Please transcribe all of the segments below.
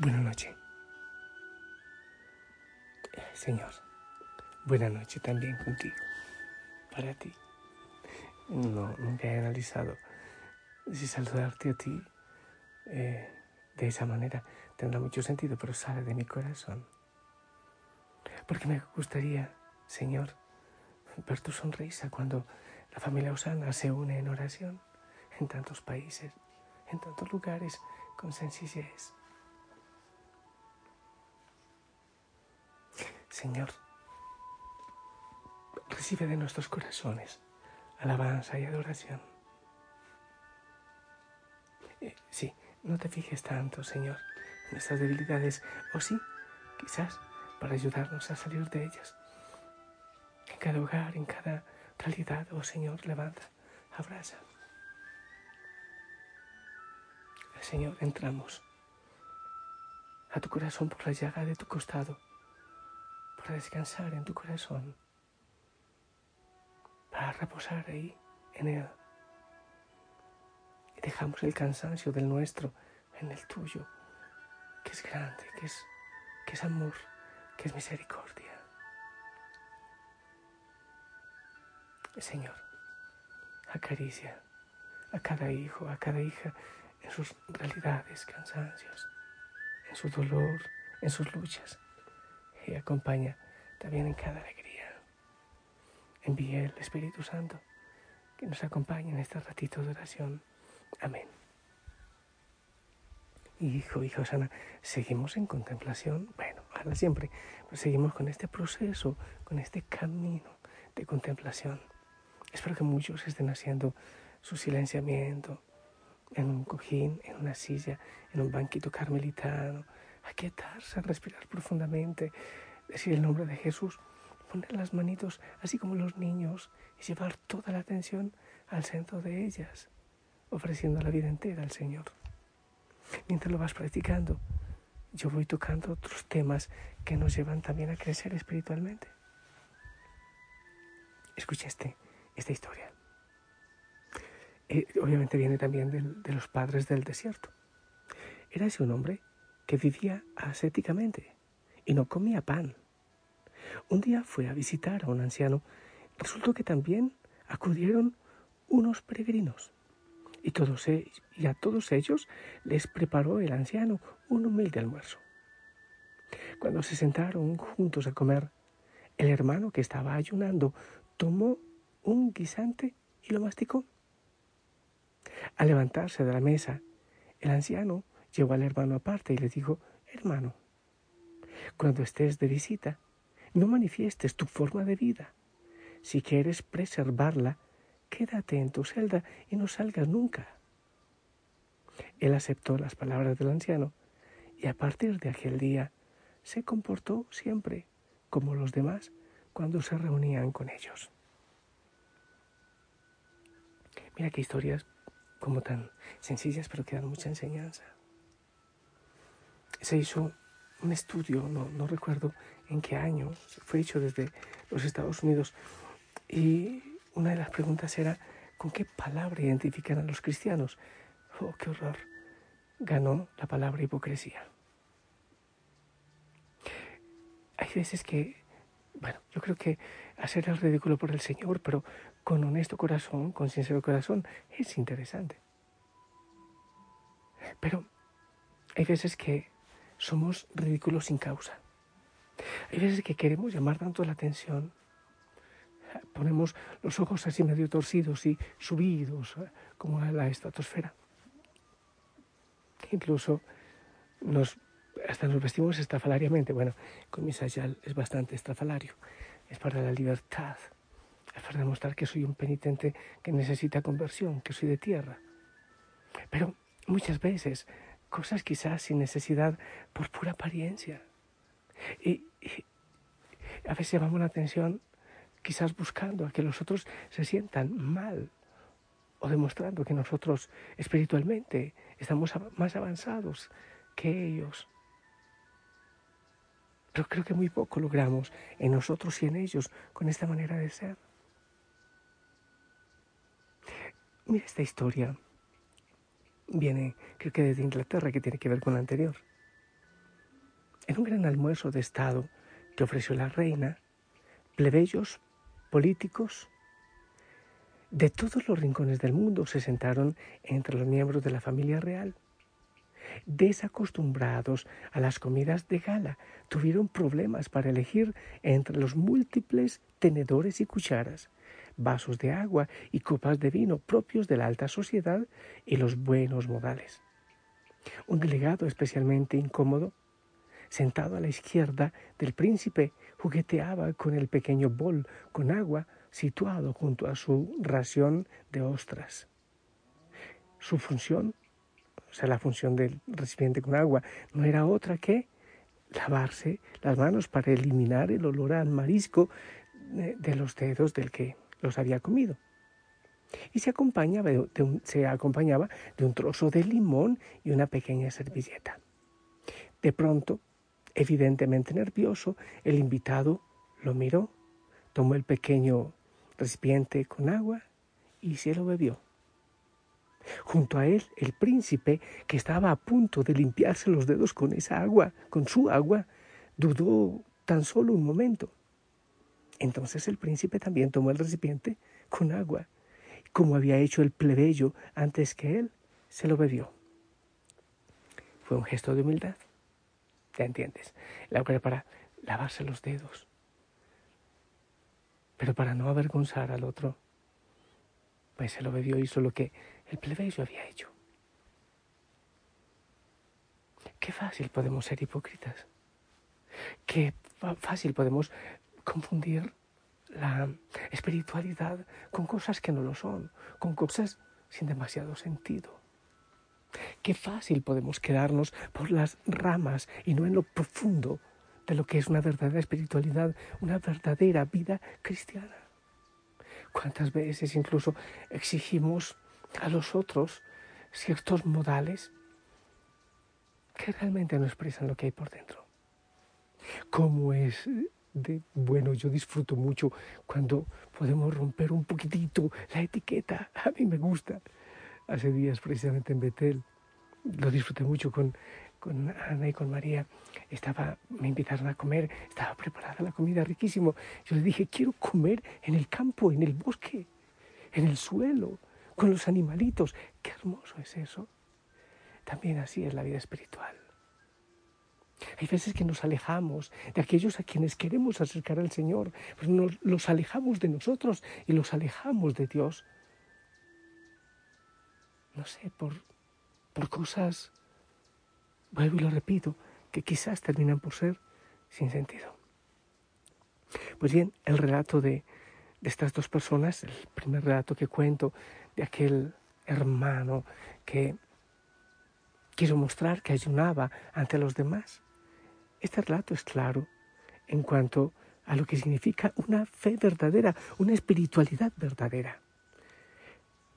Buenas noches. Señor, buena noche también contigo, para ti. No, nunca he analizado si saludarte a ti eh, de esa manera tendrá mucho sentido, pero sale de mi corazón. Porque me gustaría, Señor, ver tu sonrisa cuando la familia Osana se une en oración en tantos países, en tantos lugares, con sencillez. Señor, recibe de nuestros corazones alabanza y adoración. Eh, sí, no te fijes tanto, Señor, en nuestras debilidades, o sí, quizás para ayudarnos a salir de ellas. En cada hogar, en cada realidad, oh Señor, levanta, abraza. Señor, entramos a tu corazón por la llaga de tu costado, para descansar en tu corazón, para reposar ahí en él. Y dejamos el cansancio del nuestro en el tuyo, que es grande, que es, que es amor, que es misericordia. Señor, acaricia a cada hijo, a cada hija en sus realidades, cansancios, en su dolor, en sus luchas. Y acompaña también en cada alegría. Envíe el Espíritu Santo que nos acompañe en este ratito de oración. Amén. Hijo, hija Osana, seguimos en contemplación. Bueno, ahora siempre, pero seguimos con este proceso, con este camino de contemplación. Espero que muchos estén haciendo su silenciamiento, en un cojín, en una silla, en un banquito carmelitano, aquietarse, respirar profundamente, decir el nombre de Jesús, poner las manitos así como los niños y llevar toda la atención al centro de ellas, ofreciendo la vida entera al Señor. Mientras lo vas practicando, yo voy tocando otros temas que nos llevan también a crecer espiritualmente. Escucha este, esta historia. Eh, obviamente viene también de, los padres del desierto. Era ese un hombre que vivía ascéticamente y no comía pan. Un día fue a visitar a un anciano. Resultó que también acudieron unos peregrinos. Y, todos, e, y a todos ellos les preparó el anciano un humilde almuerzo. Cuando se sentaron juntos a comer, el hermano que estaba ayunando tomó un guisante y lo masticó. Al levantarse de la mesa, el anciano llevó al hermano aparte y le dijo, hermano, cuando estés de visita, no manifiestes tu forma de vida. Si quieres preservarla, quédate en tu celda y no salgas nunca. Él aceptó las palabras del anciano y a partir de aquel día se comportó siempre como los demás cuando se reunían con ellos. Mira qué historias como tan sencillas, pero que dan mucha enseñanza. Se hizo un estudio, no, no recuerdo en qué año, fue hecho desde los Estados Unidos, y una de las preguntas era, ¿con qué palabra identifican a los cristianos? ¡Oh, qué horror! Ganó la palabra hipocresía. Hay veces que, bueno, yo creo que hacer el ridículo por el Señor, pero con honesto corazón, con sincero corazón, es interesante. Pero hay veces que somos ridículos sin causa. Hay veces que queremos llamar tanto la atención, ponemos los ojos así medio torcidos y subidos como a la estratosfera. Incluso nos, hasta nos vestimos estrafalariamente. Bueno, con mi sayal es bastante estrafalario. Es para la libertad es para demostrar que soy un penitente que necesita conversión, que soy de tierra. Pero muchas veces, cosas quizás sin necesidad, por pura apariencia. Y, a veces llamamos la atención quizás buscando a que los otros se sientan mal o demostrando que nosotros espiritualmente estamos más avanzados que ellos. Pero creo que muy poco logramos en nosotros y en ellos con esta manera de ser. Mira esta historia. Viene, creo que desde Inglaterra, que tiene que ver con la anterior. En un gran almuerzo de Estado que ofreció la reina, plebeyos, políticos, de todos los rincones del mundo se sentaron entre los miembros de la familia real. Desacostumbrados a las comidas de gala, tuvieron problemas para elegir entre los múltiples tenedores y cucharas, vasos de agua y copas de vino propios de la alta sociedad y los buenos modales. Un delegado especialmente incómodo, sentado a la izquierda del príncipe, jugueteaba con el pequeño bol con agua situado junto a su ración de ostras. Su función, o sea, la función del recipiente con agua, no era otra que lavarse las manos para eliminar el olor al marisco de los dedos del que los había comido. Y se acompañaba de, un, se acompañaba de un trozo de limón y una pequeña servilleta. De pronto, evidentemente nervioso, el invitado lo miró, tomó el pequeño recipiente con agua y se lo bebió. Junto a él, el príncipe, que estaba a punto de limpiarse los dedos con esa agua, con su agua, dudó tan solo un momento. Entonces el príncipe también tomó el recipiente con agua. Como había hecho el plebeyo antes que él, se lo bebió. Fue un gesto de humildad. ¿Ya entiendes? La agua para lavarse los dedos pero para no avergonzar al otro, pues se lo bebió y hizo lo que el plebeyo había hecho. Qué fácil podemos ser hipócritas. Qué fácil podemos confundir la espiritualidad con cosas que no lo son, con cosas sin demasiado sentido. Qué fácil podemos quedarnos por las ramas y no en lo profundo de lo que es una verdadera espiritualidad, una verdadera vida cristiana. ¿Cuántas veces incluso exigimos a los otros ciertos modales que realmente no expresan lo que hay por dentro? ¿Cómo es de bueno? Yo disfruto mucho cuando podemos romper un poquitito la etiqueta. A mí me gusta. Hace días precisamente en Betel lo disfruté mucho con con Ana y con María, estaba, me invitaron a comer, estaba preparada la comida riquísimo. Yo les dije, quiero comer en el campo, en el bosque, en el suelo, con los animalitos. Qué hermoso es eso. También así es la vida espiritual. Hay veces que nos alejamos de aquellos a quienes queremos acercar al Señor, nos, los alejamos de nosotros y los alejamos de Dios. No sé, por, por cosas vuelvo y lo repito, que quizás terminan por ser sin sentido. Pues bien, el relato de, de estas dos personas, el primer relato que cuento de aquel hermano que quiso mostrar que ayunaba ante los demás, este relato es claro en cuanto a lo que significa una fe verdadera, una espiritualidad verdadera.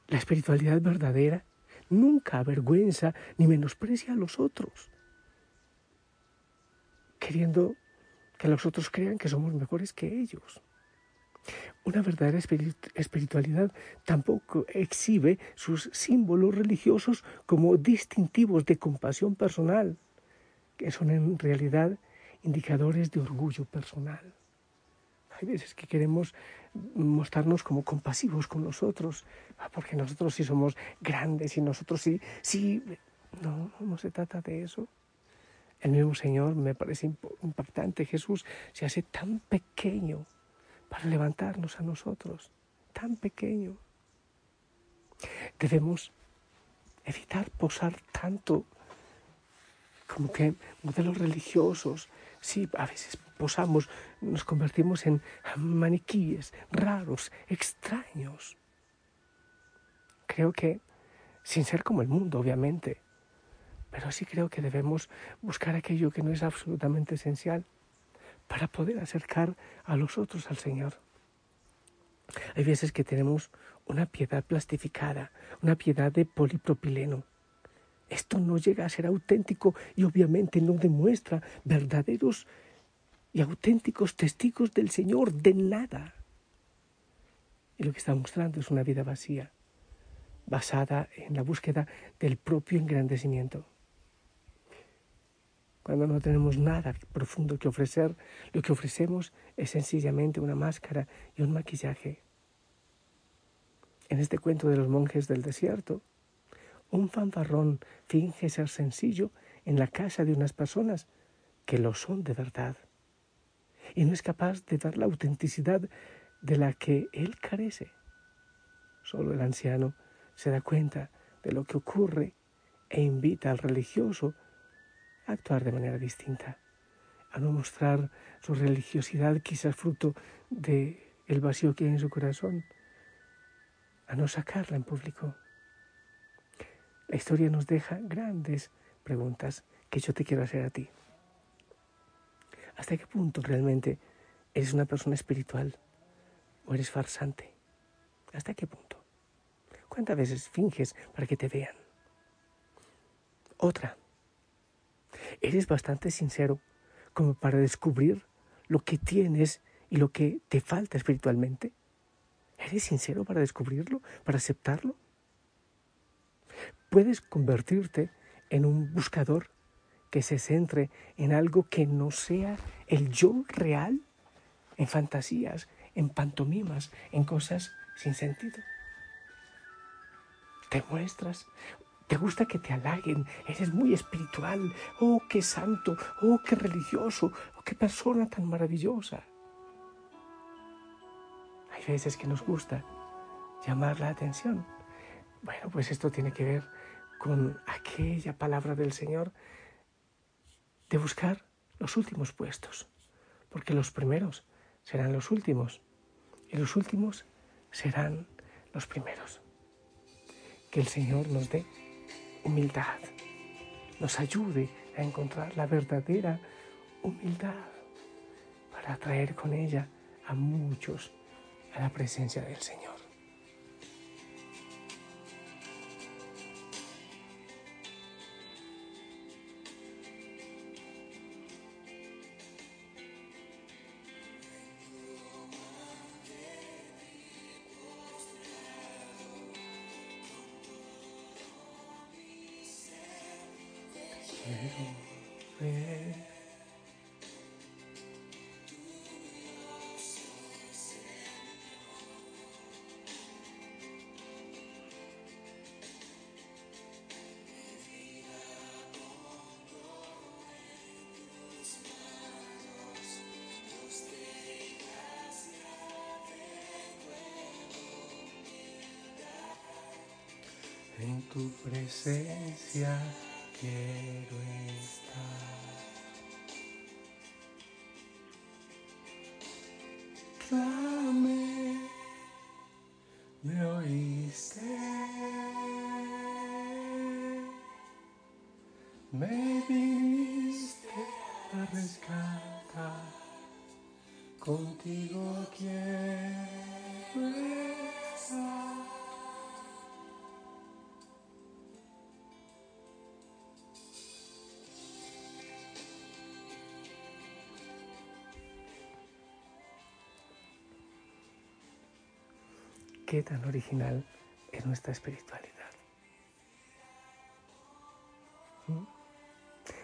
La espiritualidad verdadera nunca avergüenza ni menosprecia a los otros, queriendo que los otros crean que somos mejores que ellos. Una verdadera espiritualidad tampoco exhibe sus símbolos religiosos como distintivos de compasión personal, son en realidad indicadores de orgullo personal. Hay veces que queremos mostrarnos como compasivos con nosotros, ah, porque nosotros sí somos grandes y nosotros sí, sí, no, no se trata de eso. El mismo Señor me parece impactante. Jesús se hace tan pequeño para levantarnos a nosotros, tan pequeño. Debemos evitar posar tanto como que modelos religiosos. Sí, a veces posamos, nos convertimos en maniquíes raros, extraños. Creo que, sin ser como el mundo, obviamente, pero sí creo que debemos buscar aquello que no es absolutamente esencial para poder acercar a los otros al Señor. Hay veces que tenemos una piedad plastificada, una piedad de polipropileno. Esto no llega a ser auténtico y obviamente no demuestra verdaderos y auténticos testigos del Señor de nada. Y lo que está mostrando es una vida vacía, basada en la búsqueda del propio engrandecimiento. cuando no tenemos nada profundo que ofrecer, lo que ofrecemos es sencillamente una máscara y un maquillaje. En este cuento de los monjes del desierto, un fanfarrón finge ser sencillo en la casa de unas personas que lo son de verdad y no es capaz de dar la autenticidad de la que él carece. Solo el anciano se da cuenta de lo que ocurre e invita al religioso a actuar de manera distinta, a no mostrar su religiosidad quizás fruto de el vacío que hay en su corazón, a no sacarla en público. La historia nos deja grandes preguntas que yo te quiero hacer a ti. ¿Hasta qué punto realmente eres una persona espiritual o eres farsante? ¿Hasta qué punto? ¿Cuántas veces finges para que te vean? Otra, ¿eres bastante sincero como para descubrir lo que tienes y lo que te falta espiritualmente? ¿Eres sincero para descubrirlo, para aceptarlo? ¿Puedes convertirte en un buscador que se centre en algo que no sea el yo real, en fantasías, en pantomimas, en cosas sin sentido. Te muestras, te gusta que te halaguen, eres muy espiritual, oh, qué santo, oh, qué religioso, oh, qué persona tan maravillosa. Hay veces que nos gusta llamar la atención. Bueno, pues esto tiene que ver con aquella palabra del Señor de buscar los últimos puestos, porque los primeros serán los últimos y los últimos serán los primeros. Que el Señor nos dé humildad, nos ayude a encontrar la verdadera humildad para atraer con ella a muchos a la presencia del Señor. En tu presencia quiero estar. Clame, qué tan original es nuestra espiritualidad. ¿Mm?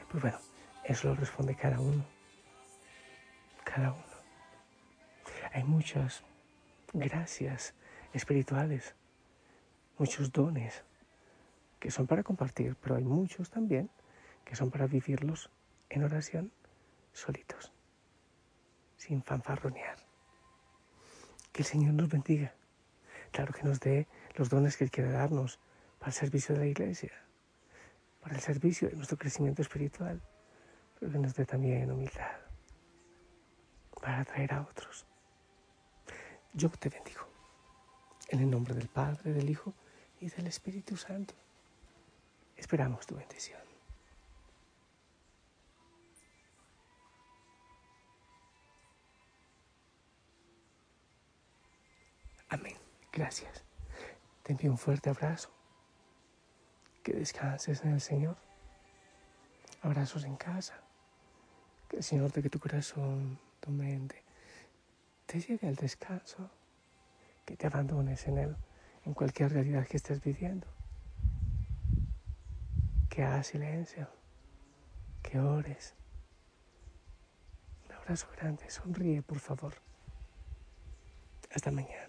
Pues bueno, eso lo responde cada uno. Cada uno. Hay muchas gracias espirituales, muchos dones que son para compartir, pero hay muchos también que son para vivirlos en oración solitos, sin fanfarronear. Que el Señor nos bendiga. Claro que nos dé los dones que Él quiere darnos para el servicio de la iglesia, para el servicio de nuestro crecimiento espiritual, pero que nos dé también humildad para atraer a otros. Yo te bendigo. En el nombre del Padre, del Hijo y del Espíritu Santo. Esperamos tu bendición. Gracias. Te envío un fuerte abrazo. Que descanses en el Señor. Abrazos en casa. Que el Señor de que tu corazón, tu mente, te lleve al descanso. Que te abandones en Él, en cualquier realidad que estés viviendo. Que haga silencio. que ores. Un abrazo grande, sonríe por favor. Hasta mañana.